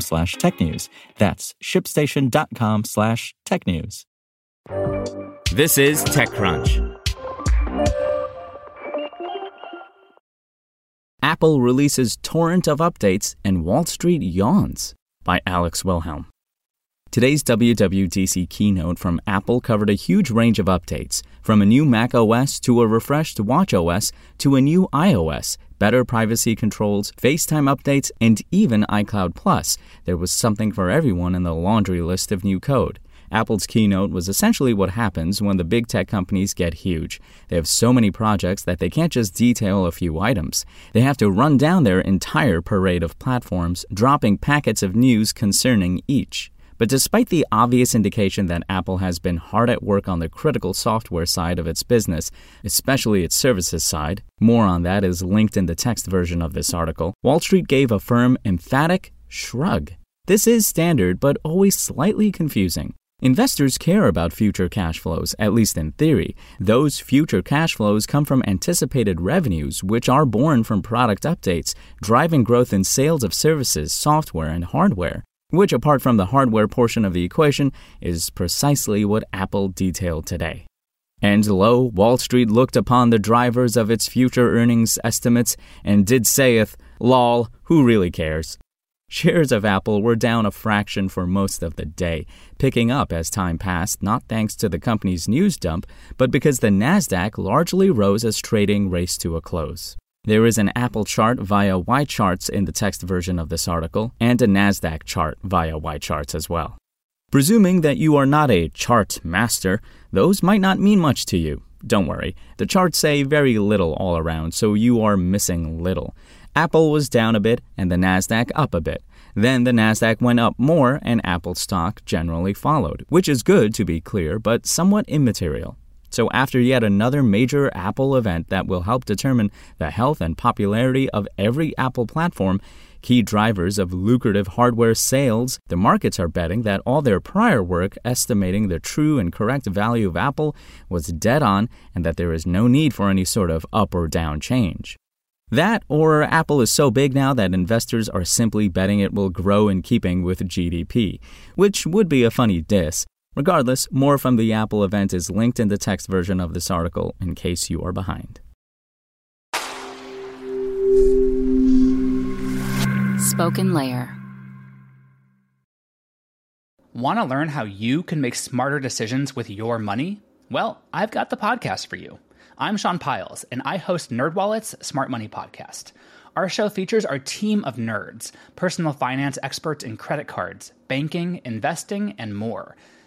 slash technews. That's shipstation.com slash technews. This is TechCrunch. Apple releases torrent of updates and Wall Street yawns by Alex Wilhelm. Today's WWDC keynote from Apple covered a huge range of updates, from a new Mac OS to a refreshed Watch OS to a new iOS, better privacy controls, FaceTime updates, and even iCloud Plus. There was something for everyone in the laundry list of new code. Apple's keynote was essentially what happens when the big tech companies get huge. They have so many projects that they can't just detail a few items. They have to run down their entire parade of platforms, dropping packets of news concerning each. But despite the obvious indication that Apple has been hard at work on the critical software side of its business, especially its services side, more on that is linked in the text version of this article, Wall Street gave a firm, emphatic shrug. This is standard, but always slightly confusing. Investors care about future cash flows, at least in theory. Those future cash flows come from anticipated revenues, which are born from product updates, driving growth in sales of services, software, and hardware, which, apart from the hardware portion of the equation, is precisely what Apple detailed today. And lo, Wall Street looked upon the drivers of its future earnings estimates and did saith, Lol, who really cares? Shares of Apple were down a fraction for most of the day, picking up as time passed, not thanks to the company's news dump, but because the NASDAQ largely rose as trading raced to a close. There is an Apple chart via YCharts in the text version of this article, and a NASDAQ chart via YCharts as well. Presuming that you are not a chart master, those might not mean much to you. Don't worry, the charts say very little all around, so you are missing little. Apple was down a bit and the NASDAQ up a bit. Then the NASDAQ went up more and Apple stock generally followed, which is good to be clear, but somewhat immaterial. So, after yet another major Apple event that will help determine the health and popularity of every Apple platform, key drivers of lucrative hardware sales, the markets are betting that all their prior work estimating the true and correct value of Apple was dead on and that there is no need for any sort of up or down change. That, or Apple is so big now that investors are simply betting it will grow in keeping with GDP, which would be a funny diss. Regardless, more from the Apple event is linked in the text version of this article in case you are behind. Spoken Layer. Want to learn how you can make smarter decisions with your money? Well, I've got the podcast for you. I'm Sean Pyles, and I host NerdWallet's Smart Money Podcast. Our show features our team of nerds, personal finance experts in credit cards, banking, investing, and more.